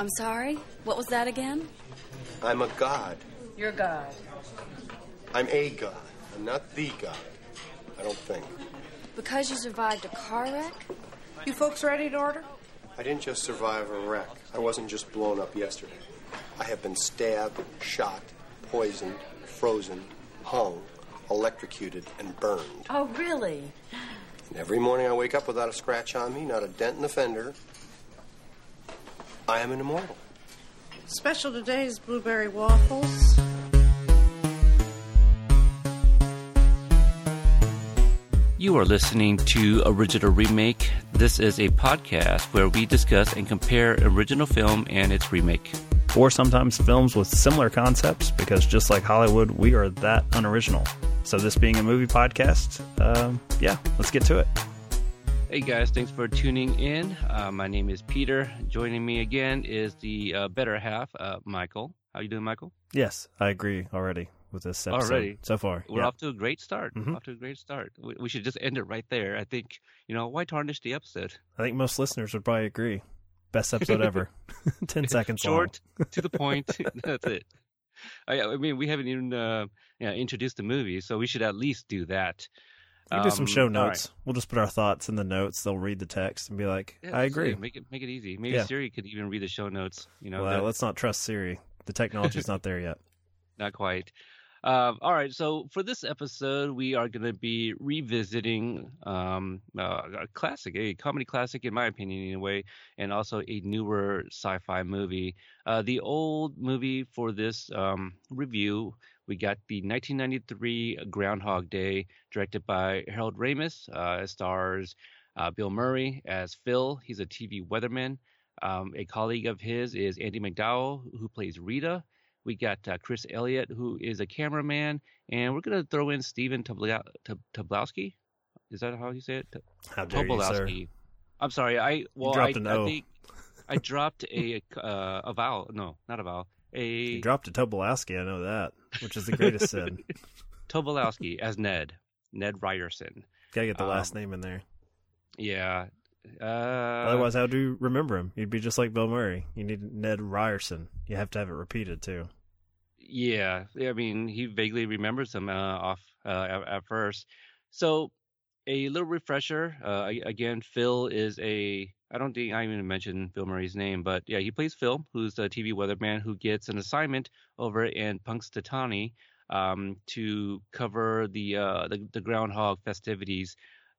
I'm sorry? What was that again? I'm a god. You're God. I'm a god. I'm not the god. I don't think. Because you survived a car wreck? You folks ready to order? I didn't just survive a wreck. I wasn't just blown up yesterday. I have been stabbed, shot, poisoned, frozen, hung, electrocuted, and burned. Oh, really? And every morning I wake up without a scratch on me, not a dent in the fender. I am an immortal. Special today is blueberry waffles. You are listening to Original Remake. This is a podcast where we discuss and compare original film and its remake. or sometimes films with similar concepts because just like Hollywood, we are that unoriginal. So, this being a movie podcast, um, yeah, let's get to it. Hey guys, thanks for tuning in. Uh, my name is Peter. Joining me again is the uh, better half, uh, Michael. How you doing, Michael? Yes, I agree already with this episode Already? so far. We're yeah. off to a great start. Mhm. Off to a great start. We, we should just end it right there. I think you know why tarnish the episode. I think most listeners would probably agree. Best episode ever. 10 seconds Short, to the point. That's it. I, I mean, we haven't even uh, yeah, introduced the movie, so we should at least do that. We do some Um, show all right. notes. We'll just put our thoughts in the notes. They'll read the text and be like, Yeah, I agree. Make it make it easy. Maybe Yeah. Siri could even read the show notes. You know, well, that- let's not trust Siri. The technology's not there yet. not quite. Um, all right, so for this episode, we are going to be revisiting um, uh, a classic, a comedy classic, in my opinion, anyway, and also a newer sci-fi movie. Uh, the old movie for this um, review, we got the 1993 Groundhog Day, directed by Harold Ramis. Uh, it stars uh, Bill Murray as Phil. He's a TV weatherman. Um, a colleague of his is Andie MacDowell, who plays Rita. We got uh, Chris Elliott, who is a cameraman, and we're gonna throw in Stephen Tobla- Tob- Tobolowsky. Is that how you say it? T- How dare you, sir? I'm sorry. I well, dropped I, an I O. think I dropped a uh, a vowel. No, not a vowel. A You dropped a Tobolowski, I know that, which is the greatest sin. Tobolowsky as Ned. Ned Ryerson. Gotta get the last Um, name in there. Yeah. Uh, Otherwise, how do you remember him? You'd be just like Bill Murray. You need Ned Ryerson. You have to have it repeated too. Yeah, I mean, he vaguely remembers him uh, off uh, at, at first. So, a little refresher. Uh, again, Phil is a. I don't think I even mentioned Bill Murray's name, but yeah, he plays Phil, who's the TV weatherman who gets an assignment over in Punxsutawney um, to cover the, uh, the the groundhog festivities.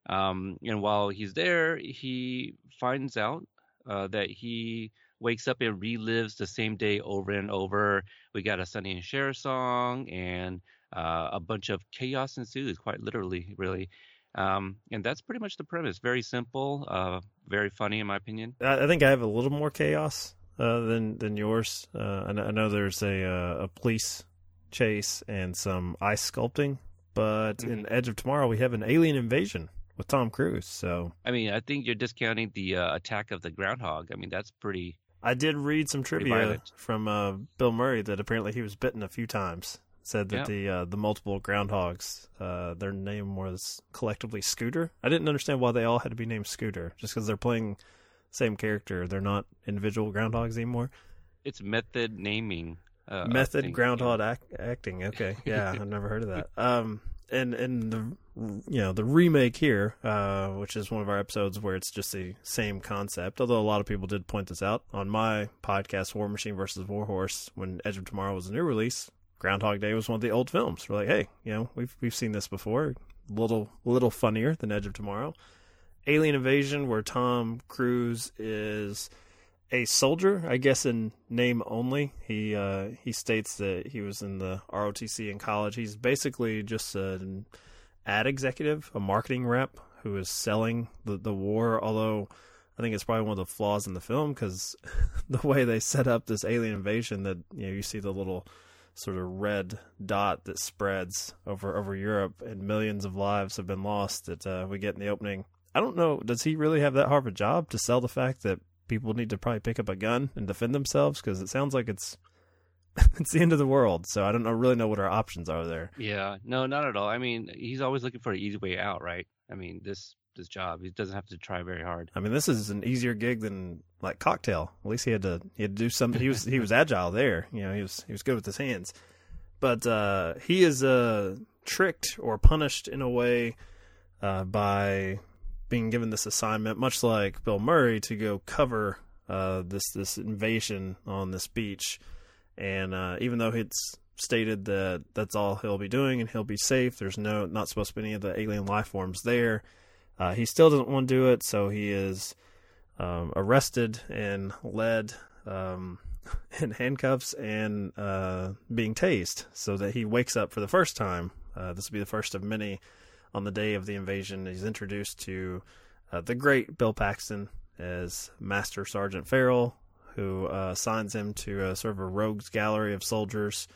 Um, and while he's there, he finds out uh, that he wakes up and relives the same day over and over we got a Sonny and Cher song, and uh, a bunch of chaos ensues, quite literally, really. Um, and that's pretty much the premise. Very simple, uh, very funny, in my opinion. I, think I have a little more chaos uh, than than yours. Uh, I, know, I know there's a uh, a police chase and some ice sculpting, but in Edge of Tomorrow we have an alien invasion with Tom Cruise. So I mean, I think you're discounting the uh, attack of the groundhog. I mean, that's pretty. I did read some trivia from uh, Bill Murray that apparently he was bitten a few times. Said that Yeah. the uh, the multiple groundhogs, uh, their name was collectively Scooter. I didn't understand why they all had to be named Scooter, just because they're playing same character. They're not individual groundhogs anymore. It's method naming. Uh, Method thing. groundhog act- acting. Okay, yeah, I've never heard of that. Um, and and the you know the remake here, uh, which is one of our episodes where it's just the same concept. Although a lot of people did point this out on my podcast, War Machine versus Warhorse, when Edge of Tomorrow was a new release. Groundhog Day was one of the old films. We're like, hey, you know, we've we've seen this before. Little little funnier than Edge of Tomorrow. Alien Invasion, where Tom Cruise is a soldier, I guess in name only. He uh, he states that he was in the ROTC in college. He's basically just an ad executive, a marketing rep who is selling the the war. Although I think it's probably one of the flaws in the film because the way they set up this alien invasion, that you know you see the little sort of red dot that spreads over over Europe, and millions of lives have been lost. That uh, we get in the opening. I don't know. Does he really have that hard of a job to sell the fact that people need to probably pick up a gun and defend themselves? Because it sounds like it's it's the end of the world. So I don't know really know what our options are there. Yeah, no, not at all. I mean, he's always looking for an easy way out, right? I mean, this this job. He doesn't have to try very hard. I mean, this is an easier gig than like Cocktail. At least he had to he had to do something. He was he was agile there. You know, he was he was good with his hands. But uh, he is uh, tricked or punished in a way uh, by being given this assignment, much like Bill Murray, to go cover uh, this this invasion on this beach. And uh, even though it's stated that that's all he'll be doing and he'll be safe, there's no not supposed to be any of the alien life forms there. Uh, he still doesn't want to do it, so he is um, arrested and led um, in handcuffs and uh, being tased, so that he wakes up for the first time. Uh, this will be the first of many on the day of the invasion. He's introduced to uh, the great Bill Paxton as Master Sergeant Farell, who uh, assigns him to a sort of a rogues gallery of soldiers.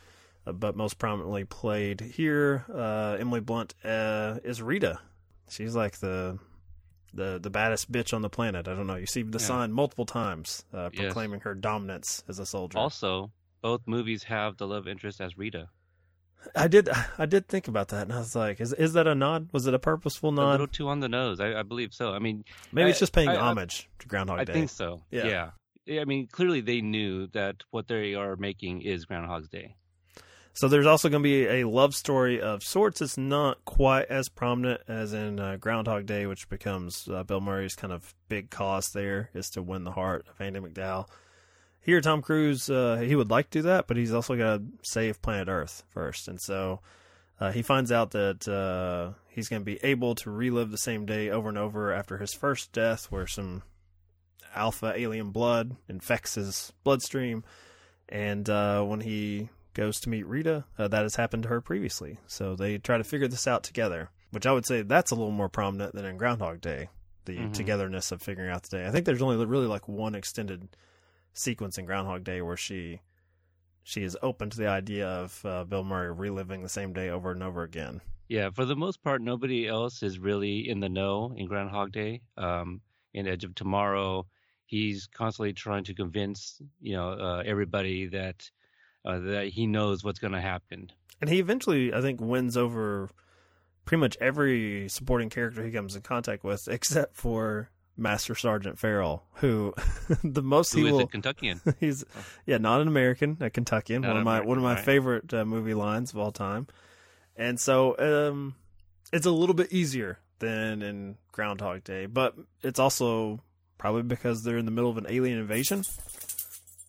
Uh, but most prominently played here, uh, Emily Blunt is Rita, She's like the the the baddest bitch on the planet. I don't know. You see the Yeah. sign multiple times uh, Yes. proclaiming her dominance as a soldier. Also, both movies have the love interest as Rita. I did I did think about that, and I was like, is is that a nod? Was it a purposeful nod? A little too on the nose. I, I believe so. I mean, Maybe it's just paying I- I- homage to Groundhog Day. I think so. Yeah. Yeah, I mean, clearly they knew that what they are making is Groundhog's Day. So there's also going to be a love story of sorts. It's not quite as prominent as in uh, Groundhog Day, which becomes uh, Bill Murray's kind of big cause there is to win the heart of Andie MacDowell. Here, Tom Cruise, uh, he would like to do that, but he's also got to save planet Earth first. And so uh, he finds out that uh, he's going to be able to relive the same day over and over after his first death, where some alpha alien blood infects his bloodstream. And uh, when he goes to meet Rita, uh, that has happened to her previously. So they try to figure this out together, which I would say that's a little more prominent than in Groundhog Day, the Mhm. togetherness of figuring out the day. I think there's only really like one extended sequence in Groundhog Day where she she is open to the idea of uh, Bill Murray reliving the same day over and over again. Yeah, for the most part, nobody else is really in the know in Groundhog Day. Um, in Edge of Tomorrow, he's constantly trying to convince you know uh, everybody that uh, that he knows what's going to happen. And he eventually, I think, wins over pretty much every supporting character he comes in contact with, except for Master Sergeant Farell, who the most Who he is will. a Kentuckian? He's yeah, not an American, a Kentuckian. Not one of my American, one of my right. favorite uh, movie lines of all time. And so um, it's a little bit easier than in Groundhog Day, but it's also probably because they're in the middle of an alien invasion.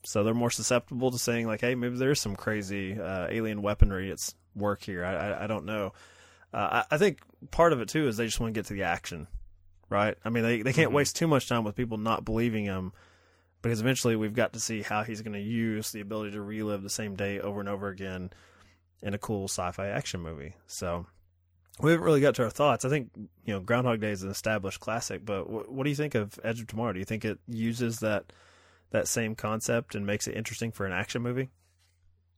So they're more susceptible to saying like, "Hey, maybe there's some crazy uh, alien weaponry at work here." I I, I don't know. Uh, I, I think part of it too is they just want to get to the action, right? I mean, they they can't Mhm. waste too much time with people not believing him because eventually we've got to see how he's going to use the ability to relive the same day over and over again in a cool sci-fi action movie. So we haven't really got to our thoughts. I think you know Groundhog Day is an established classic, but wh- what do you think of Edge of Tomorrow? Do you think it uses that that same concept and makes it interesting for an action movie?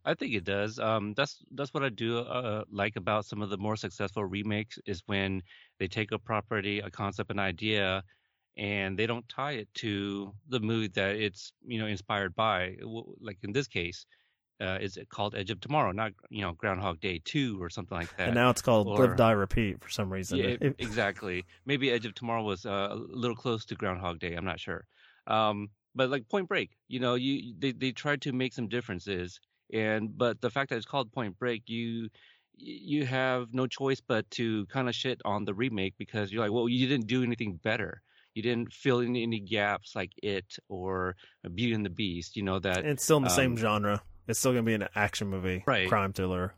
I think it does. Um, that's that's what I do uh, like about some of the more successful remakes is when they take a property, a concept, an idea, and they don't tie it to the movie that it's you know inspired by. Like in this case, uh, is it called Edge of Tomorrow, not you know Groundhog Day Two or something like that. and now it's called or- Live, Die, Repeat for some reason. Yeah, exactly. Maybe Edge of Tomorrow was uh, a little close to Groundhog Day. I'm not sure. Um, but like Point Break, you know, you they they tried to make some differences, and but the fact that it's called Point Break, you you have no choice but to kind of shit on the remake because you're like, well, you didn't do anything better. You didn't fill in any gaps like it or Beauty and the Beast. You know that it's still in the same um, genre. It's still going to be an action movie, Right. crime thriller.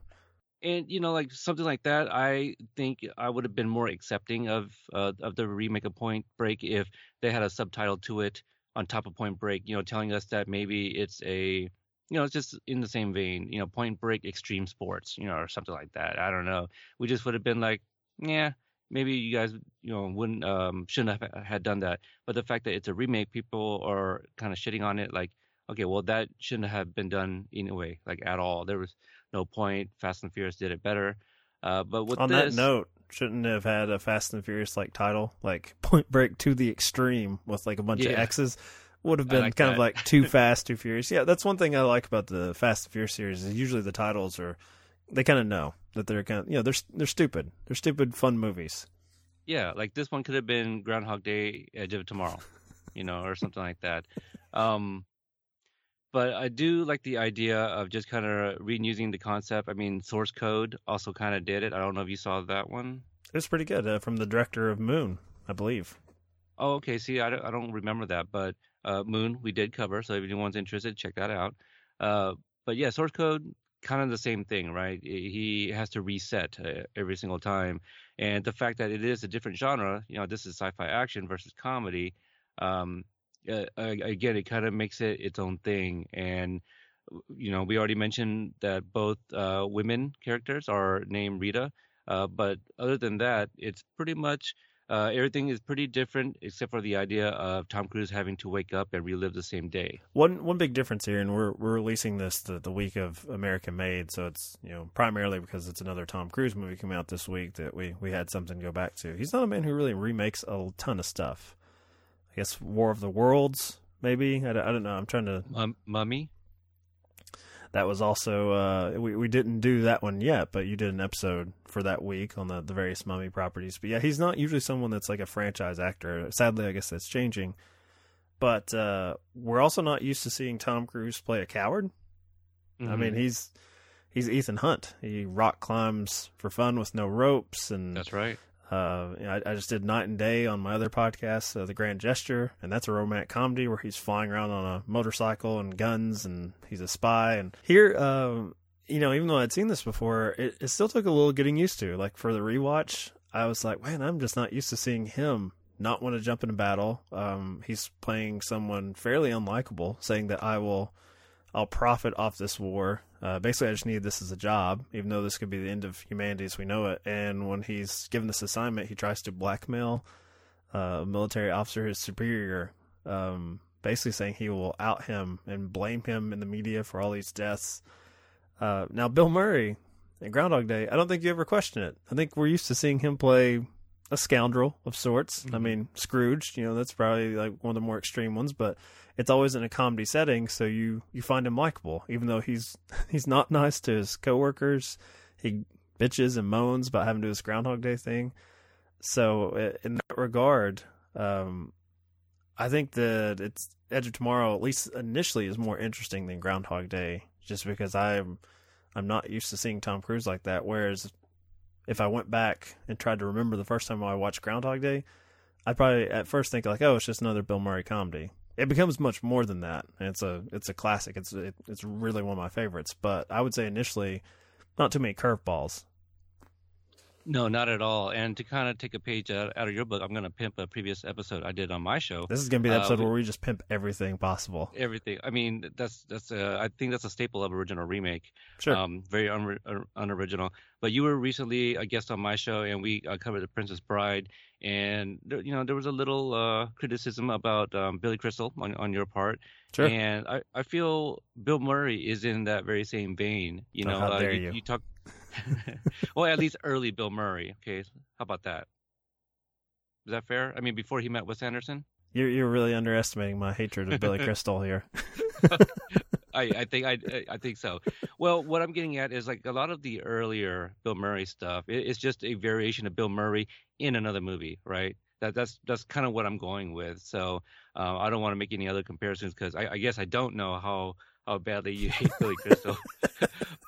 and you know like something like that i think i would have been more accepting of uh, of the remake of point break if they had a subtitle to it on top of point break you know telling us that maybe it's a you know it's just in the same vein you know point break extreme sports you know or something like that i don't know we just would have been like yeah maybe you guys you know wouldn't um shouldn't have had done that but the fact that it's a remake people are kind of shitting on it like okay well that shouldn't have been done anyway like at all there was no point. Fast and Furious did it better. Uh, but with On this, that note, shouldn't have had a Fast and Furious like title, like Point Break to the Extreme with like a bunch of X's. Would have been like kind of like too fast, too furious. Yeah, that's one thing I like about the Fast and Furious series is usually the titles are they kind of know that they're kind of you know they're they're stupid. They're stupid fun movies. Yeah, like this one could have been Groundhog Day, Edge of Tomorrow, you know, or something like that. Um, but I do like the idea of just kind of reusing the concept. I mean, Source Code also kind of did it. I don't know if you saw that one. It was pretty good uh, from the director of Moon, I believe. Oh, okay. See, I don't, I don't remember that, but uh, Moon we did cover. So if anyone's interested, check that out. Uh, but yeah, Source Code kind of the same thing, right? He has to reset uh, every single time, and the fact that it is a different genre, you know, this is sci-fi action versus comedy. Um, uh, again, it kind of makes it its own thing. And you know, we already mentioned that both uh, women characters are named Rita, uh, but other than that, it's pretty much uh, everything is pretty different except for the idea of Tom Cruise having to wake up and relive the same day. One one big difference here, and we're we're releasing this the, the week of American Made, so it's you know primarily because it's another Tom Cruise movie coming out this week that we we had something to go back to. He's not a man who really remakes a ton of stuff. I guess War of the Worlds, maybe. I, I don't know. I'm trying to. Um, Mummy. That was also uh, we we didn't do that one yet, but you did an episode for that week on the the various Mummy properties. But yeah, he's not usually someone that's like a franchise actor. Sadly, I guess that's changing. But uh, we're also not used to seeing Tom Cruise play a coward. Mm-hmm. I mean, mm-hmm. he's he's Ethan Hunt. He rock climbs for fun with no ropes, and that's right. Uh, you know, I, I, just did Knight and Day on my other podcast, uh, The Grand Gesture, and that's a romantic comedy where he's flying around on a motorcycle and guns, and he's a spy. And here, um, you know, even though I'd seen this before, it, it still took a little getting used to. Like for the rewatch, I was like, man, I'm just not used to seeing him not want to jump in a battle. Um, he's playing someone fairly unlikable, saying that I will I'll profit off this war. Uh, basically, I just need this as a job, even though this could be the end of humanity as we know it. And when he's given this assignment, he tries to blackmail uh, a military officer, his superior, um, basically saying he will out him and blame him in the media for all these deaths. Uh, now, Bill Murray in Groundhog Day, I don't think you ever question it. I think we're used to seeing him play a scoundrel of sorts. Mm-hmm. I mean, Scrooge, you know, that's probably like one of the more extreme ones, but it's always in a comedy setting, so you you find him likable, even though he's he's not nice to his coworkers. He bitches and moans about having to do this Groundhog Day thing. So in that regard, um, I think that it's Edge of Tomorrow, at least initially, is more interesting than Groundhog Day, just because I'm I'm not used to seeing Tom Cruise like that. Whereas if I went back and tried to remember the first time I watched Groundhog Day, I'd probably at first think like, oh, it's just another Bill Murray comedy it becomes much more than that. It's a it's a classic. It's it, it's really one of my favorites. But I would say initially, not too many curveballs. No, not at all. And to kind of take a page out, out of your book, I'm going to pimp a previous episode I did on my show. This is going to be the uh, episode uh, where we just pimp everything possible. Everything. I mean, that's that's. A, I think that's a staple of original remake. Sure. Um, very un- unoriginal. But you were recently a guest on my show, and we uh, covered The Princess Bride. And there, you know, there was a little uh, criticism about um, Billy Crystal on on your part. Sure. And I, I feel Bill Murray is in that very same vein. You oh, know, how dare you, you. you talk well, at least early Bill Murray. Okay, how about that? Is that fair? I mean, before he met Wes Anderson. You're you're really underestimating my hatred of Billy Crystal here. I, I think I I think so. Well, what I'm getting at is like a lot of the earlier Bill Murray stuff. It, it's just a variation of Bill Murray in another movie, right? That that's that's kind of what I'm going with. So uh, I don't want to make any other comparisons because I, I guess I don't know how how badly you hate Billy Crystal,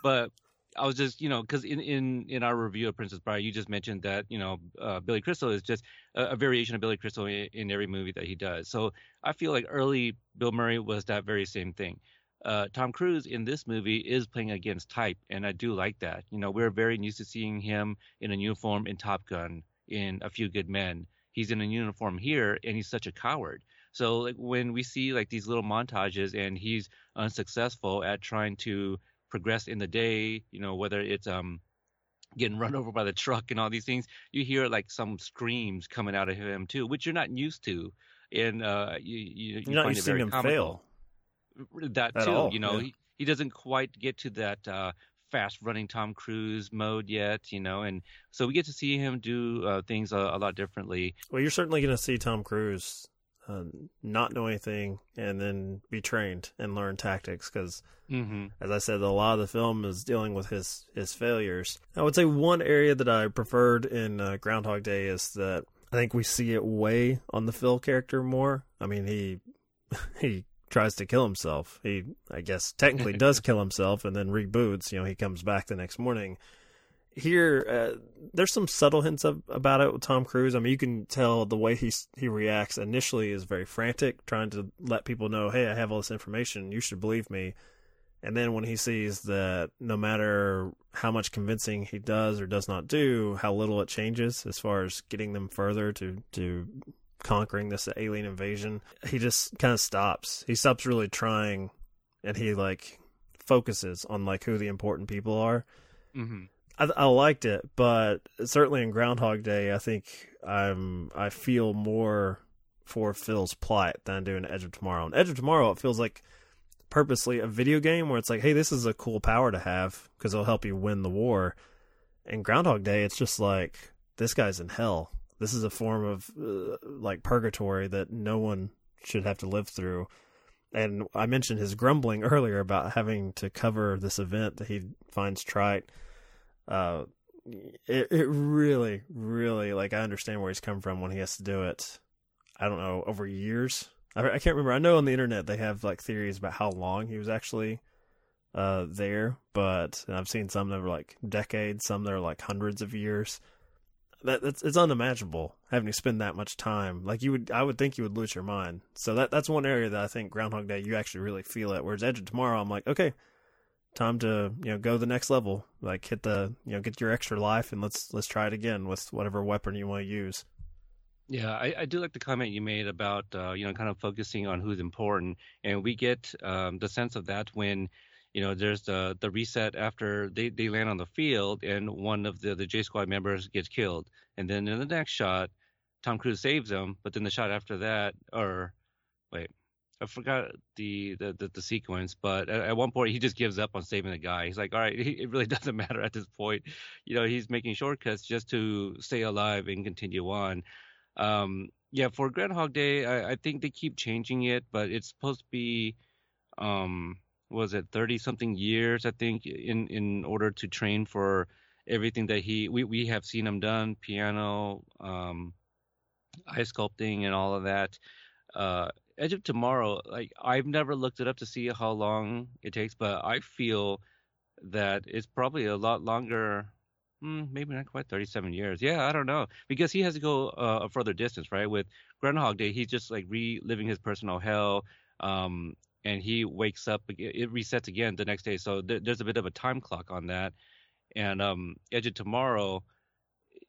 but I was just, you know, because in, in in our review of Princess Bride, you just mentioned that you know uh, Billy Crystal is just a, a, variation of Billy Crystal in, in, every movie that he does. So I feel like early Bill Murray was that very same thing. Uh, Tom Cruise in this movie is playing against type, and I do like that. You know, we're very used to seeing him in a uniform in Top Gun, in A Few Good Men. He's in a uniform here, and he's such a coward. So like when we see like these little montages, and he's unsuccessful at trying to progress in the day, you know, whether it's um getting run over by the truck and all these things, you hear like some screams coming out of him too, which you're not used to. And uh, you, you, you are not find used it very him fail. That At too, all, you know, yeah. he, he doesn't quite get to that uh, fast running Tom Cruise mode yet, you know, and so we get to see him do uh, things a, a, lot differently. Well, you're certainly going to see Tom Cruise uh, not know anything and then be trained and learn tactics because hmm as I said, a lot of the film is dealing with his his failures. I would say one area that I preferred in uh, Groundhog Day is that I think we see it way on the Phil character more. I mean, he he tries to kill himself. He, I guess, technically does kill himself and then reboots. You know, he comes back the next morning. Here, uh, there's some subtle hints of, about it with Tom Cruise. I mean, you can tell the way he he reacts initially is very frantic, trying to let people know, "Hey, I have all this information. You should believe me." And then when he sees that no matter how much convincing he does or does not do, how little it changes as far as getting them further to to conquering this alien invasion, he just kind of stops. He stops really trying, and he like focuses on like who the important people are. hmm I, I liked it, but certainly in Groundhog Day, I think I'm I feel more for Phil's plight than I do in Edge of Tomorrow. In Edge of Tomorrow, it feels like purposely a video game where it's like, hey, this is a cool power to have because it'll help you win the war. In Groundhog Day, it's just like this guy's in hell. This is a form of uh, like purgatory that no one should have to live through. And I mentioned his grumbling earlier about having to cover this event that he finds trite uh it it really really like I understand where he's come from when he has to do it. I don't know over years. I, I can't remember. I know on the internet they have like theories about how long he was actually uh there, but I've seen some that were like decades, some that are like hundreds of years. That that's it's unimaginable having to spend that much time. Like you would, I would think you would lose your mind. So that that's one area that I think Groundhog Day you actually really feel it. Whereas Edge of Tomorrow, I'm like, okay, time to you know go the next level. Like hit the you know get your extra life and let's let's try it again with whatever weapon you want to use. Yeah, I, I do like the comment you made about uh, you know kind of focusing on who's important, and we get um, the sense of that when you know there's the the reset after they, they land on the field and one of the the J Squad members gets killed, and then in the next shot, Tom Cruise saves him, but then the shot after that, or wait, I forgot the the the, the sequence, but at, at one point he just gives up on saving the guy. He's like, all right, it really doesn't matter at this point. You know, he's making shortcuts just to stay alive and continue on. Um, yeah, for Groundhog Day, I, I think they keep changing it, but it's supposed to be, um, was it thirty something years? I think in in order to train for everything that he we we have seen him done, piano, um, ice sculpting, and all of that. Uh, Edge of Tomorrow, like I've never looked it up to see how long it takes, but I feel that it's probably a lot longer. Hmm, maybe not quite 37 years. Yeah, I don't know because he has to go uh, a further distance, right? With Groundhog Day, he's just like reliving his personal hell, um, and he wakes up. It resets again the next day, so th- there's a bit of a time clock on that. And um, Edge of Tomorrow,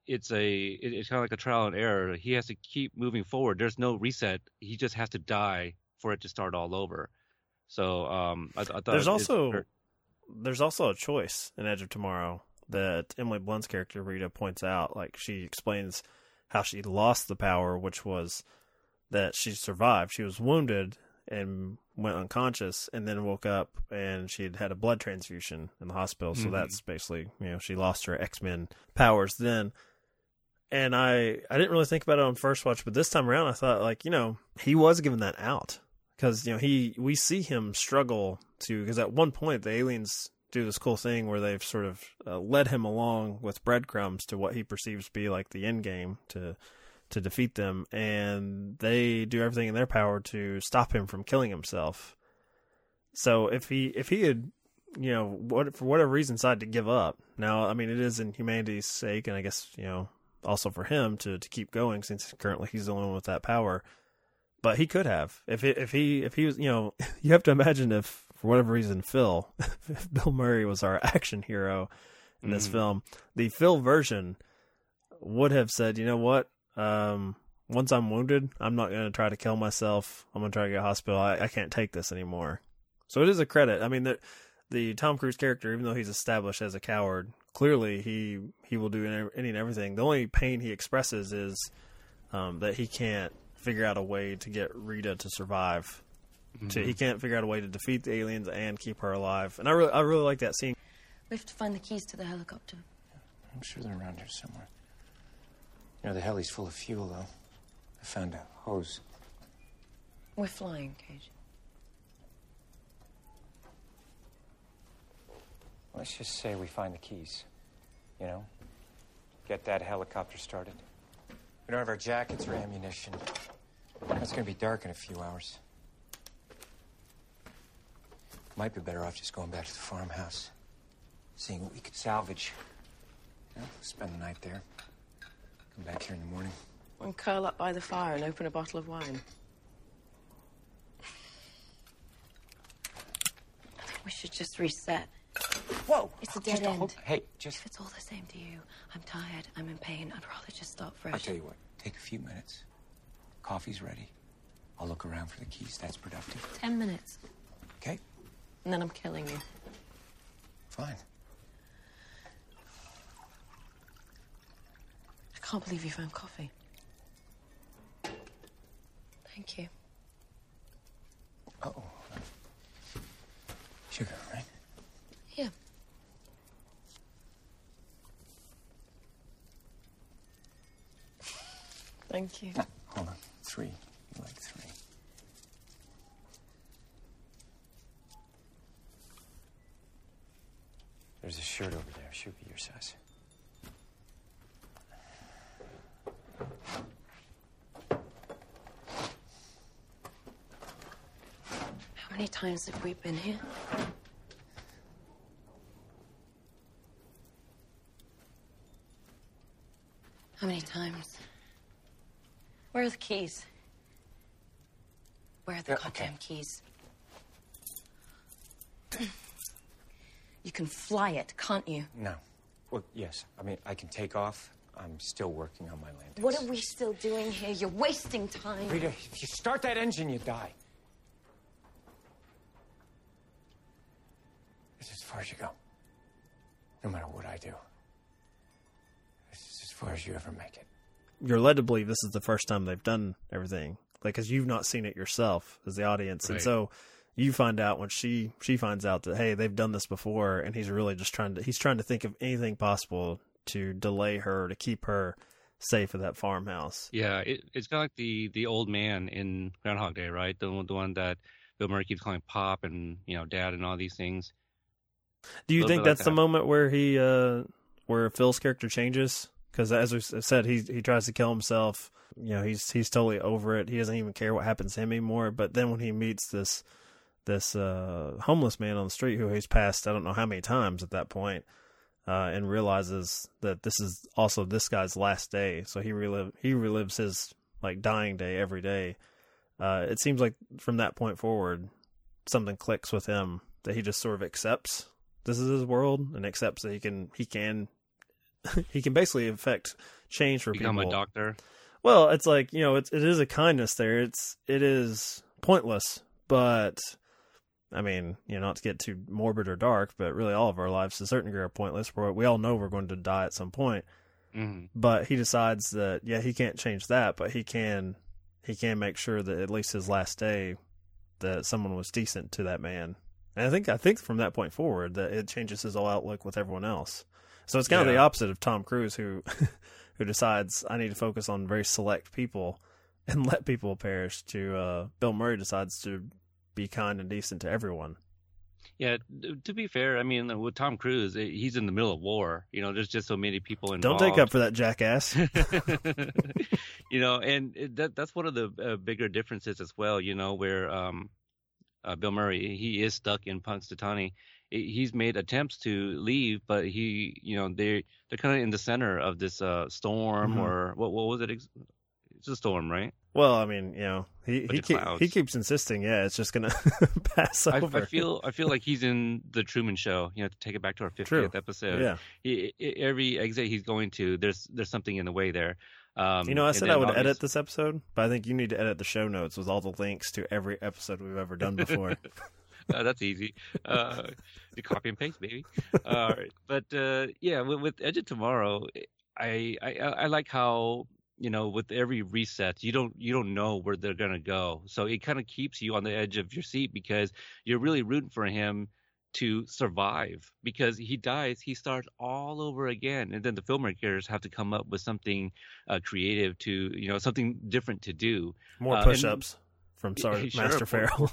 it's a it- it's kind of like a trial and error. He has to keep moving forward. There's no reset. He just has to die for it to start all over. So um, I, I thought there's also there's also a choice in edge of tomorrow that emily blunt's character rita points out like she explains how she lost the power which was that she survived she was wounded and went unconscious and then woke up and she'd had a blood transfusion in the hospital so Mhm. that's basically you know she lost her x-men powers then and I I didn't really think about it on first watch, but this time around I thought like you know he was given that out. Because you know he we see him struggle to because at one point the aliens do this cool thing where they've sort of uh, led him along with breadcrumbs to what he perceives to be like the end game to to defeat them and they do everything in their power to stop him from killing himself. So if he if he had you know what for whatever reason decided to give up now i mean it is in humanity's sake and i guess you know also for him to to keep going since currently he's the only one with that power. But he could have. If it, if he if he was you know you have to imagine if for whatever reason Phil if Bill Murray was our action hero in this Mhm. film. The Phil version would have said you know what? Um once I'm wounded I'm not going to try to kill myself. I'm going to try to get hospital. I, I can't take this anymore. So it is a credit. I mean the the Tom Cruise character even though he's established as a coward clearly he he will do any any and everything the only pain he expresses is um, that he can't figure out a way to get Rita to survive. To, he can't figure out a way to defeat the aliens and keep her alive. And I really, I really like that scene. We have to find the keys to the helicopter. I'm sure they're around here somewhere. You know, the heli's full of fuel, though. I found a hose. We're flying, Cage. Let's just say we find the keys. You know? Get that helicopter started. We don't have our jackets or ammunition. It's gonna be dark in a few hours. Might be better off just going back to the farmhouse. Seeing what we could salvage. You know, spend the night there. Come back here in the morning. And curl up by the fire and open a bottle of wine. I think we should just reset. Whoa! It's a Just dead hold- end. Hey, just If it's all the same to you, I'm tired, I'm in pain, I'd rather just start fresh. I'll tell you what, take a few minutes. Coffee's ready. I'll look around for the keys. That's productive. Ten minutes, Okay? and then I'm killing you. Fine. I can't believe you found coffee. Thank you. Oh. Sugar, right? Yeah. Thank you. Ah, hold on. Three. You like three. There's a shirt over there. Should be your size. How many times have we been here? How many times? The keys? Where are the Yeah, goddamn okay. keys? you can fly it, can't you? No. Well, yes. I mean, I can take off. I'm still working on my landing. What are we still doing here? You're wasting time. Rita, if you start that engine, you die. This is as far as you go. No matter what I do. This is as far as you ever make it. You're led to believe this is the first time they've done everything, like because you've not seen it yourself as the audience, and so you find out when she she finds out that hey they've done this before, and he's really just trying to he's trying to think of anything possible to delay her to keep her safe at that farmhouse. Yeah, it, it's kind of like the the old man in Groundhog Day, right? The one- the one that Bill Murray keeps calling Pop and you know Dad and all these things. Do you think bit like that's the that. moment where he uh where Phil's character changes? Because as we said, he he tries to kill himself. You know, he's he's totally over it. He doesn't even care what happens to him anymore. But then when he meets this this uh homeless man on the street who he's passed I don't know how many times at that point, uh, and realizes that this is also this guy's last day. So he relive he relives his like dying day every day. Uh, it seems like from that point forward, something clicks with him that he just sort of accepts this is his world and accepts that he can he can he can basically affect change for people. Become people. a doctor. Well, it's like you know, it's it is a kindness there. It's it is pointless, but I mean, you know, not to get too morbid or dark, but really all of our lives to a certain degree are pointless. Where we all know we're going to die at some point, hmm but he decides that yeah, he can't change that, but he can he can make sure that at least his last day that someone was decent to that man. And I think I think from that point forward that it changes his whole outlook with everyone else. So it's kind of the opposite of Tom Cruise who who decides I need to focus on very select people and let people perish to uh Bill Murray decides to be kind and decent to everyone. Yeah, to be fair, I mean, with Tom Cruise, eh, he's in the middle of war. You know, there's just so many people involved. Don't take up for that jackass. you know, and that that's one of the uh, bigger differences as well. You know, where um, uh, Bill Murray he is stuck in Punxsutawney. I- He's made attempts to leave, but he, you know, they they're kind of in the center of this uh, storm Mhm. or what what was it? It's a storm, right? Well, I mean, you know, he he, keep, he keeps insisting, yeah, it's just gonna pass I, over. I feel I feel like he's in the Truman Show. You know, to take it back to our 50th episode. yeah. He, every exit he's going to, there's there's something in the way there. Um, You know, I said I would obvious- edit this episode, but I think you need to edit the show notes with all the links to every episode we've ever done before. Uh, that's easy. Uh, you copy and paste, baby. Uh, but uh, yeah, with, with Edge of Tomorrow, I, I I like how you know with every reset, you don't you don't know where they're gonna go, so it kind of keeps you on the edge of your seat because you're really rooting for him to survive because he dies he starts all over again and then the filmmakers have to come up with something uh, creative to you know something different to do More Uh, and- push-ups. from sorry Sure, Master. Farell.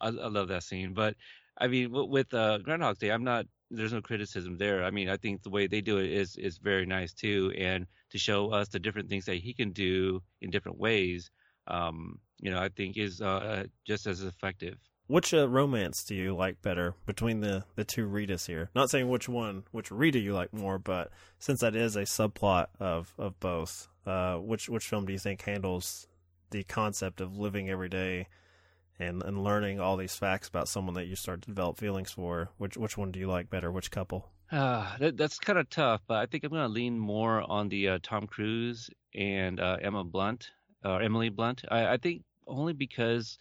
I, I love that scene, but I mean, with uh, Groundhog Day, I'm not. There's no criticism there. I mean, I think the way they do it is is very nice too, and to show us the different things that he can do in different ways, um, you know, I think is uh, just as effective. which uh, romance do you like better between the the two Ritas here? Not saying which one, which Rita you like more, but since that is a subplot of of both, uh, which which film do you think handles the concept of living every day and and learning all these facts about someone that you start to develop feelings for? Which which one do you like better? Which couple? Uh, that, that's kind of tough, but I think I'm going to lean more on the uh, Tom Cruise and uh, Emma Blunt, or Emily Blunt. I, I think only because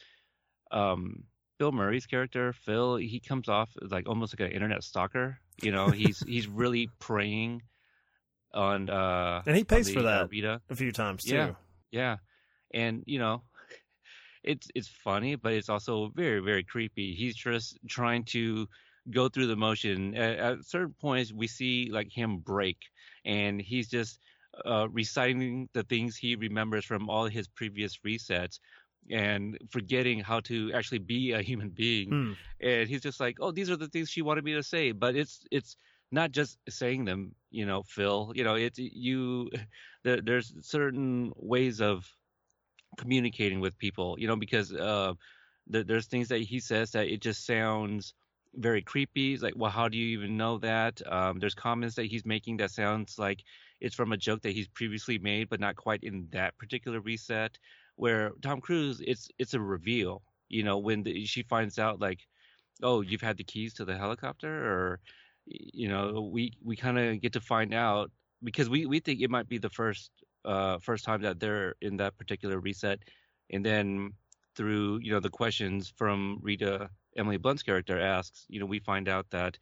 um, Bill Murray's character Phil, he comes off like almost like an internet stalker. You know, he's he's really preying on uh, And he pays for uh, that. Rita. A few times too. Yeah. Yeah, and you know, it's it's funny, but it's also very very creepy. He's just trying to go through the motion. At, at certain points, we see like him break, and he's just uh, reciting the things he remembers from all his previous resets. And forgetting how to actually be a human being, Hmm. and he's just like, "Oh, these are the things she wanted me to say," but it's it's not just saying them, you know, Phil. You know, it's you. There, there's certain ways of communicating with people, you know, because uh, there, there's things that he says that it just sounds very creepy. It's like, well, how do you even know that? Um, there's comments that he's making that sounds like it's from a joke that he's previously made, but not quite in that particular reset. Where Tom Cruise, it's it's a reveal. You know, when the, she finds out, like, oh, you've had the keys to the helicopter, or you know, we we kind of get to find out because we we think it might be the first uh first time that they're in that particular reset, and then through you know the questions from Rita Emily Blunt's character asks, you know, we find out that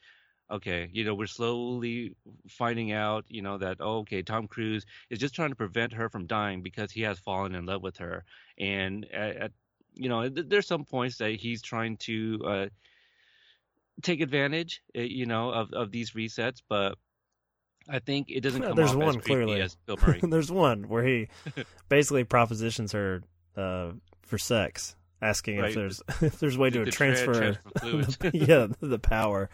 okay, you know, we're slowly finding out, you know, that oh, okay, Tom Cruise is just trying to prevent her from dying because he has fallen in love with her, and at, at you know, th- there's some points that he's trying to uh, take advantage, uh, you know, of of these resets, but I think it doesn't come there's one clearly. as Bill Murray. There's one where he basically propositions her uh, for sex, asking Right. if there's if there's a way to transfer, transfer the, yeah the power,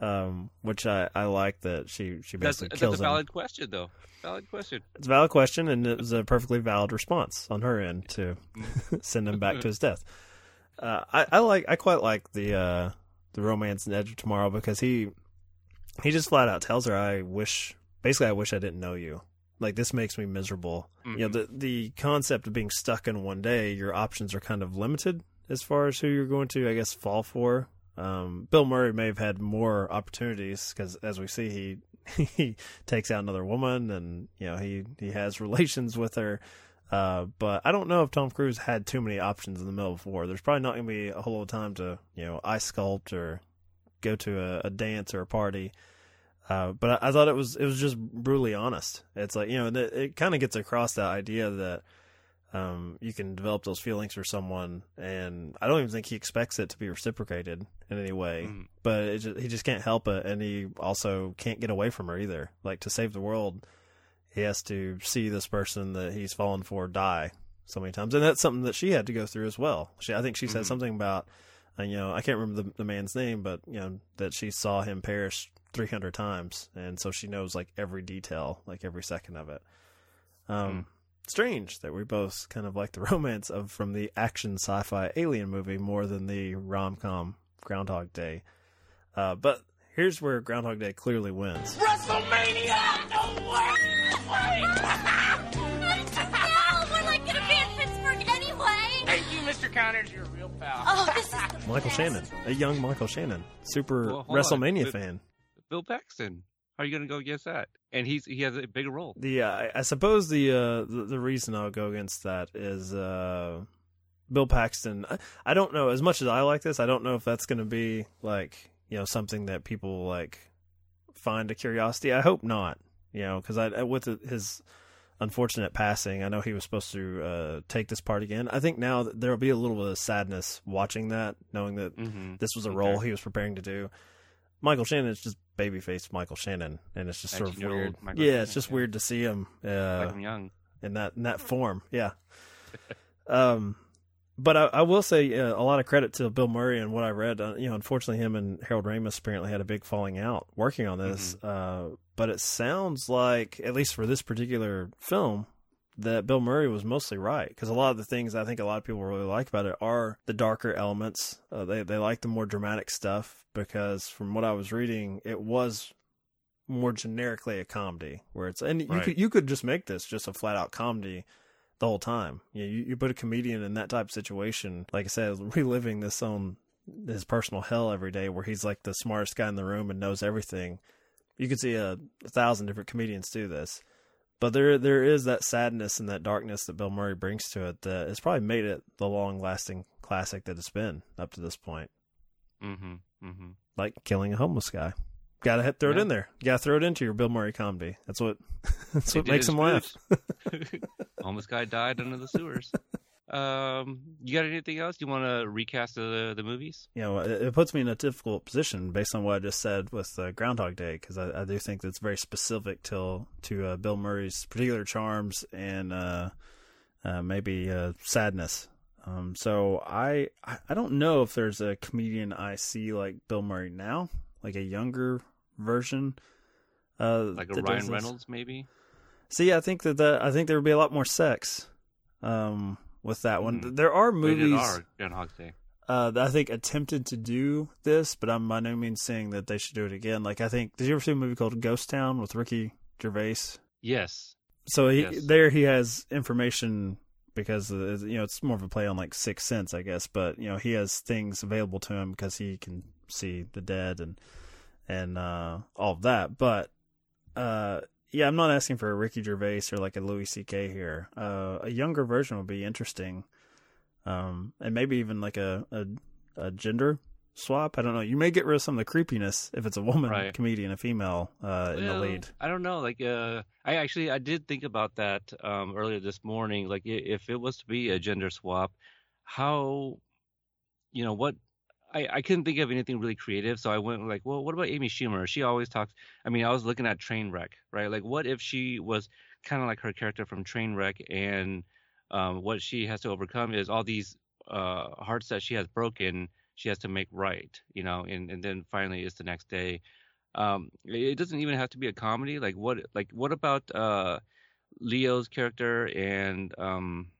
um, which I, I like that she she That's, basically that's kills a him. valid question, though. Valid question. It's a valid question, and it was a perfectly valid response on her end to send him back to his death. Uh, I, I like I quite like the uh, the romance in Edge of Tomorrow because he he just flat out tells her, "I wish basically I wish I didn't know you. Like this makes me miserable. You know the the concept of being stuck in one day, your options are kind of limited as far as who you're going to, I guess, fall for. Um, Bill Murray may have had more opportunities because, as we see, he he takes out another woman, and you know he he has relations with her. Uh, but I don't know if Tom Cruise had too many options in the middle of war. There's probably not going to be a whole lot of time to you know ice sculpt or go to a, a dance or a party. Uh, but I, I thought it was it was just brutally honest. It's like you know it, it kind of gets across that idea that um, you can develop those feelings for someone, and I don't even think he expects it to be reciprocated in any way. Mm. But it just, he just can't help it, and he also can't get away from her either. Like to save the world, he has to see this person that he's fallen for die so many times, and that's something that she had to go through as well. She, I think she said Mhm. something about, uh, you know, I can't remember the, the man's name, but you know that she saw him perish 300 times, and so she knows like every detail, like every second of it. Um, strange that we both kind of like the romance of from the action sci-fi alien movie more than the rom-com Groundhog Day. Uh, but here's where Groundhog Day clearly wins. Wrestlemania no, we're like gonna be in Pittsburgh anyway. Thank you, Mr. Connors. You're a real pal. Oh, this is the Michael best. Shannon, a young Michael Shannon, super Well, hold on. WrestleMania But- fan. Bill Paxton. How are you going to go against that? And he's he has a bigger role. Yeah, uh, I- I suppose the, uh, the the reason I'll go against that is uh, Bill Paxton. I, I don't know as much as I like this. I don't know if that's going to be like you know something that people like find a curiosity. I hope not. You know, because I with his unfortunate passing, I know he was supposed to uh, take this part again. I think now there will be a little bit of sadness watching that, knowing that Mm-hmm. this was a Okay. role he was preparing to do. Michael Shannon is just babyface Michael Shannon, and it's just sort of weird. Michael yeah, it's just yeah. weird to see him uh, like young. in that in that form. Yeah. um, but I, I will say uh, a lot of credit to Bill Murray and what I read. Uh, you know, unfortunately, him and Harold Ramis apparently had a big falling out working on this. Uh, but it sounds like, at least for this particular film, that Bill Murray was mostly right because a lot of the things I think a lot of people really like about it are the darker elements. Uh, they they like the more dramatic stuff because from what I was reading, it was more generically a comedy where it's and you Right. could you could just make this just a flat out comedy the whole time. You, know, you you put a comedian in that type of situation, like I said, reliving this on his personal hell every day, where he's like the smartest guy in the room and knows everything. You could see a, a thousand different comedians do this, but there there is that sadness and that darkness that Bill Murray brings to it that has probably made it the long lasting classic that it's been up to this point. Mm-hmm. Mm-hmm. Like killing a homeless guy. Gotta hit, throw it in there. You gotta throw it into your Bill Murray comedy. That's what that's They what makes him laugh. Homeless guy died under the sewers. Um, you got anything else? You want to recast the the movies? you know, it, it puts me in a difficult position based on what I just said with uh, Groundhog Day because I, I do think that's very specific to to uh, Bill Murray's particular charms and uh, uh, maybe uh, sadness. Um, so I I don't know if there's a comedian I see like Bill Murray now, like a younger version. Uh, Like a Ryan. Reynolds, maybe? See, I think that the, I think there would be a lot more sex um, with that one. Hmm. There are movies R, Groundhog Day. uh, that I think attempted to do this, but I'm by no means saying that they should do it again. Like I think, did you ever see a movie called Ghost Town with Ricky Gervais? Yes. So he, Yes. there he has information because uh, you know it's more of a play on like Sixth Sense, I guess. But you know he has things available to him because he can see the dead and and uh, all of that. But uh, yeah, I'm not asking for a Ricky Gervais or like a Louis C.K. here. Uh, a younger version would be interesting, um, and maybe even like a, a a gender swap. I don't know. You may get rid of some of the creepiness if it's a woman Right. comedian, a female uh, in the lead. I don't know. Like, uh, I actually I did think about that um, earlier this morning. Like, if it was to be a gender swap, how, you know, what? I, I couldn't think of anything really creative, so I went like, well, what about Amy Schumer? She always talks. I mean, I was looking at Trainwreck, right? Like, what if she was kind of like her character from Trainwreck, and um, what she has to overcome is all these uh, hearts that she has broken, she has to make right, you know, and and then finally it's the next day um it doesn't even have to be a comedy like what like what about uh leo's character and um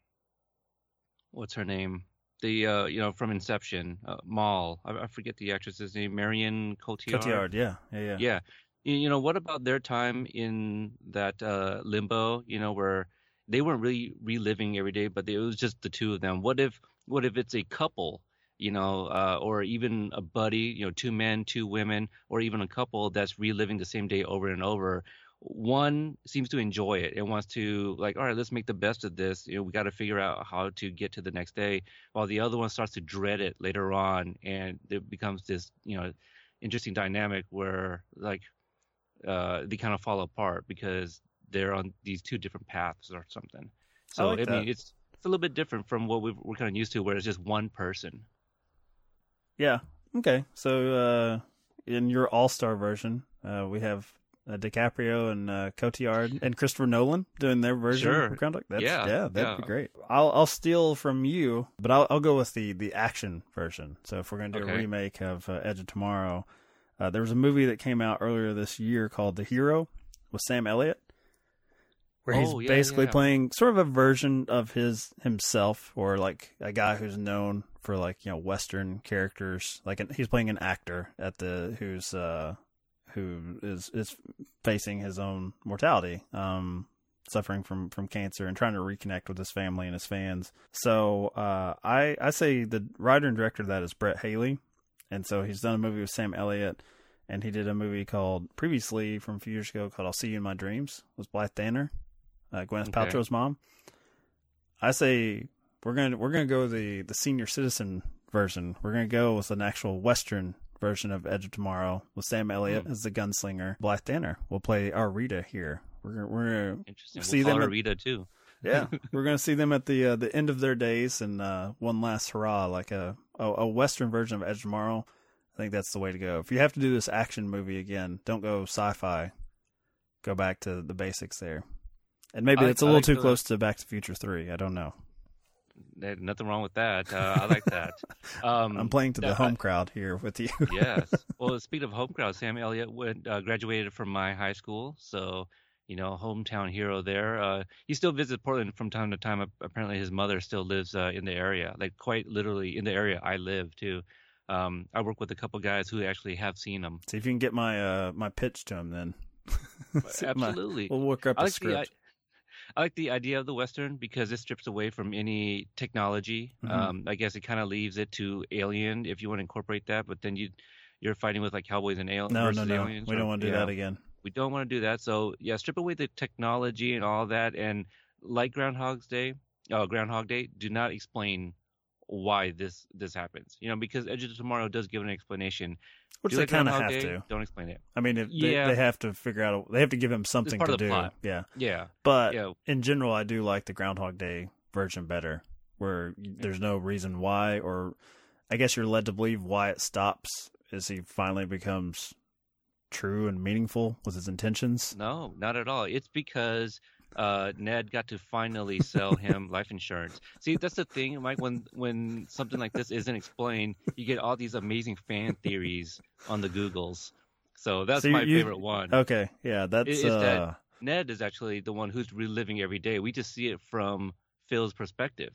what's her name the uh you know from inception uh, Mal. I, I forget the actress's name marion cotillard Cotillard, yeah, yeah, yeah. yeah you, know what about their time in that uh limbo you know where they weren't really reliving every day but it was just the two of them what if what if it's a couple you know uh or even a buddy you know two men two women or even a couple that's reliving the same day over and over one seems to enjoy it and wants to like all right let's make the best of this you know we got to figure out how to get to the next day while the other one starts to dread it later on and it becomes this you know interesting dynamic where like uh they kind of fall apart because they're on these two different paths or something so like I mean it's it's a little bit different from what we've, we're kind of used to where it's just one person Yeah. Okay. So uh, in your All Star version, uh, we have uh, DiCaprio and uh, Cotillard and Christopher Nolan doing their version Sure. of Groundhog. That's, Yeah, yeah, that'd yeah. be great. I'll I'll steal from you, but I'll I'll go with the the action version. So if we're gonna do a remake of uh, Edge of Tomorrow, uh, there was a movie that came out earlier this year called The Hero with Sam Elliott. Where he's Oh, yeah, basically playing sort of a version of his himself, or like a guy who's known for like you know Western characters. Like an, he's playing an actor at the who's uh who is is facing his own mortality, um, suffering from from cancer and trying to reconnect with his family and his fans. So uh, I I say the writer and director of that is Brett Haley, and so he's done a movie with Sam Elliott, and he did a movie called previously from a few years ago called I'll See You in My Dreams with Blythe Danner, uh, Gwyneth Okay. Paltrow's mom. I say we're gonna we're gonna go the the senior citizen version. We're gonna go with an actual Western version of Edge of Tomorrow with Sam Elliott Hmm. as the gunslinger. Blythe Danner will play our Rita here. We're gonna, we're gonna interesting see we'll them her at- rita too yeah, we're gonna see them at the uh, the end of their days and uh, one last hurrah, like a, a a Western version of Edge of Tomorrow. I think that's the way to go. If you have to do this action movie again, don't go sci-fi. Go back to the basics there. And maybe I it's a I little like too close to Back to the Future Three. I don't know. Nothing wrong with that. Uh, I like that. Um, I'm playing to the I- home crowd here with you. yes. Well, speaking of home crowd, Sam Elliott went, uh, graduated from my high school, so you know, hometown hero there. Uh, he still visits Portland from time to time. Apparently, his mother still lives uh, in the area, like quite literally in the area I live too. Um, I work with a couple guys who actually have seen him. See if you can get my uh, my pitch to him then. See my- Absolutely. we'll work up I a like script. I like the idea of the western because it strips away from any technology. Mhm. Um, I guess it kind of leaves it to Alien if you want to incorporate that, but then you you're fighting with like cowboys and aliens. no, no, no. aliens We don't want to do yeah. that again. We don't want to do that. So yeah, strip away the technology and all that, and like Groundhog's Day, uh, Groundhog Day, do not explain why this this happens. You know, because Edge of Tomorrow does give an explanation. Which they kind of have Day, to. Don't explain it. I mean, if Yeah. they, they have to figure out. A, they have to give him something to do. plot. Yeah, Yeah, but yeah. in general, I do like the Groundhog Day version better, where there's no reason why, or I guess you're led to believe why it stops as he finally becomes true and meaningful with his intentions. No, not at all. It's because uh, Ned got to finally sell him life insurance. See, that's the thing, Mike. When when something like this isn't explained, you get all these amazing fan theories on the Googles. So that's So my you- favorite one. Okay, yeah, that's is uh, that Ned is actually the one who's reliving every day. We just see it from Phil's perspective.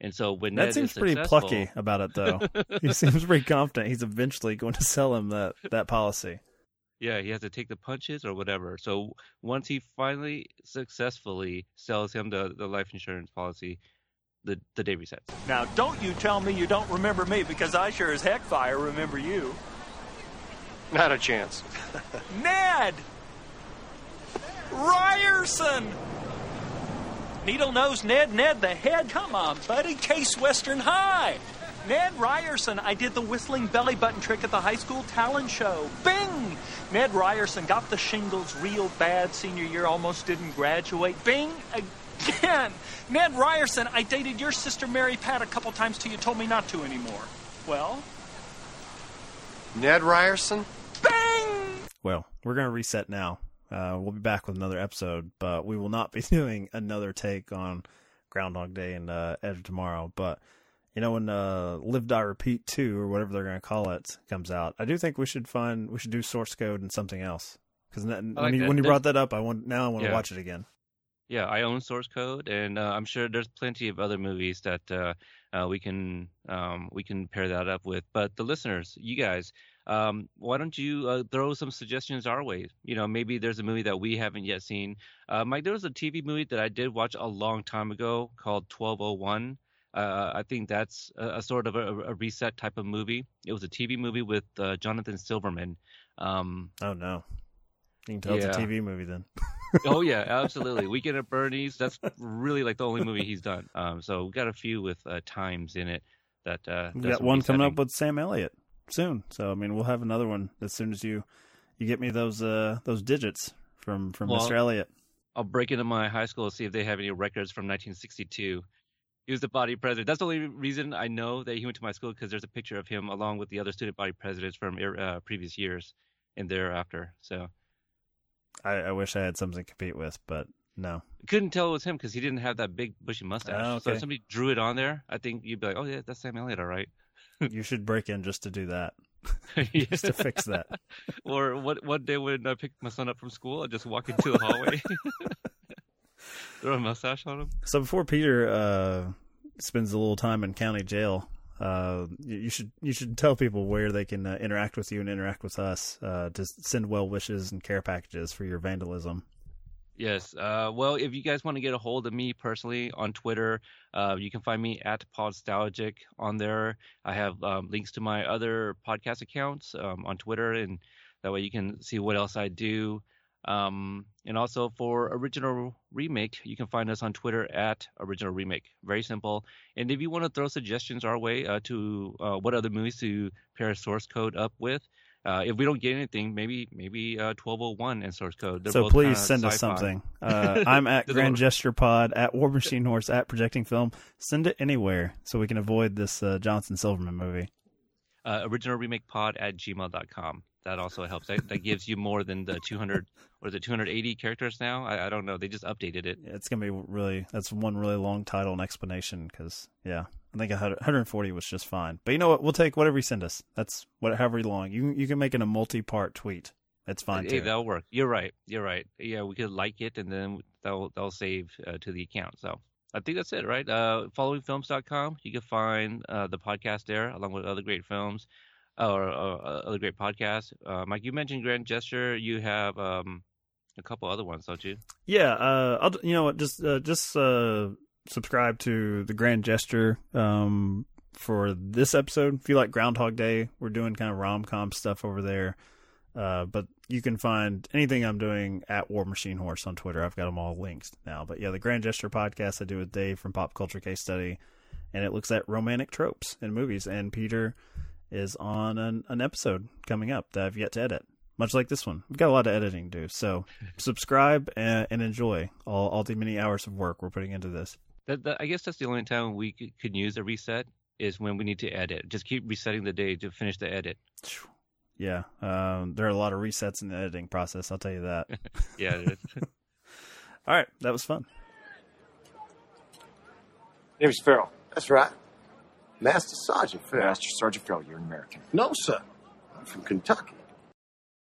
And so when that Ned seems is pretty successful- plucky about it, though. he seems pretty confident he's eventually going to sell him that that policy. Yeah, he has to take the punches or whatever. So once he finally successfully sells him the, the life insurance policy, the the day resets. Now, don't you tell me you don't remember me because I sure as heck fire remember you. Not a chance. Ned! Ryerson! Needle nose Ned, Ned the head. Come on, buddy. Case Western High. Ned Ryerson, I did the whistling belly button trick at the high school talent show. Bing! Ned Ryerson got the shingles real bad senior year, almost didn't graduate. Bing! Again! Ned Ryerson, I dated your sister Mary Pat a couple times till you told me not to anymore. Well, Ned Ryerson? Bing! Well, we're going to reset now. Uh, we'll be back with another episode, but we will not be doing another take on Groundhog Day and uh, Edge of Tomorrow. But you know, when uh, Live Die Repeat Two or whatever they're going to call it comes out, I do think we should find we should do source code and something else because when, like you, when you brought that up, I want now I want to Yeah. watch it again. Yeah, I own source code, and uh, I'm sure there's plenty of other movies that uh, uh, we can um, we can pair that up with. But the listeners, you guys, um, why don't you uh, throw some suggestions our way? You know, maybe there's a movie that we haven't yet seen. Uh, Mike, there was a TV movie that I did watch a long time ago called 1201. Uh, I think that's a, a sort of a, a reset type of movie. It was a TV movie with uh, Jonathan Silverman. Um, Oh no, you can tell it's a TV movie then. oh yeah, absolutely. Weekend at Bernie's. That's really like the only movie he's done. Um, so we got a few with uh, times in it that uh, We got one coming up with Sam Elliott soon, so I mean we'll have another one as soon as you you get me those uh those digits from from Well, Mr. Elliott. I'll break into my high school and see if they have any records from 1962. He was the body president. That's the only reason I know that he went to my school because there's a picture of him along with the other student body presidents from uh, previous years and thereafter. So I, I wish I had something to compete with, but no. couldn't tell it was him because he didn't have that big bushy mustache. Oh, So okay. if somebody drew it on there, I think you'd be like, oh yeah, that's Sam Elliott, all right. you should break in just to do that. Just to fix that. or what one day when I picked my son up from school, I just walk into the hallway, throw a mustache on him. So before Peter uh, spends a little time in county jail, uh, you should you should tell people where they can uh, interact with you and interact with us uh, to send well wishes and care packages for your vandalism. Yes. Uh, well, if you guys want to get a hold of me personally on Twitter, uh, you can find me at Podstalgic on there. I have um, links to my other podcast accounts um, on Twitter, and that way you can see what else I do. Um, and also for Original Remake, you can find us on Twitter at Original Remake. Very simple. And if you want to throw suggestions our way uh, to uh, what other movies to pair source code up with, uh, if we don't get anything, maybe maybe uh, 1201 and source code. They're so please send us sci-fi. something. Uh, I'm at Grand Gesture Pod at War Machine Horse at Projecting Film. Send it anywhere so we can avoid this uh, Jonathan Silverman movie. uh, original remake pod at gmail.com. That also helps. That, that gives you more than the 200 or the 280 characters now. I, I don't know. They just updated it. Yeah, it's gonna be really. That's one really long title and explanation because yeah, I think 100, 140 was just fine. But you know what? We'll take whatever you send us. That's what whatever long. You you can make it a multi-part tweet. That's fine Hey, too. that'll work. You're right. You're right. Yeah, we could like it and then that'll that'll save uh, to the account. So I think that's it, right? Uh, followingfilms.com. You can find uh, the podcast there along with other great films or, uh, other great podcasts. Uh, Mike, you mentioned Grand Gesture. You have um, a couple other ones, don't you? Yeah, uh, I'll, you know what? Just uh, just uh, subscribe to the Grand Gesture um, for this episode. If you like Groundhog Day, we're doing kind of rom com stuff over there. Uh, but you can find anything I'm doing at War Machine Horse on Twitter. I've got them all linked now. But yeah, the Grand Gesture podcast I do with Dave from Pop Culture Case Study, and it looks at romantic tropes in movies. And Peter is on an, an episode coming up that I've yet to edit much like this one. We've got a lot of editing to do. So subscribe and, and enjoy all, all the many hours of work we're putting into this. That, that, I guess that's the only time we could, could use a reset is when we need to edit. Just keep resetting the day to finish the edit. Yeah, um, there are a lot of resets in the editing process. I'll tell you that. yeah. it is. all right, that was fun. Name's Farell. That's right. Master Sergeant Farell. Master Sergeant Farell, you're an American. No, sir. I'm from Kentucky.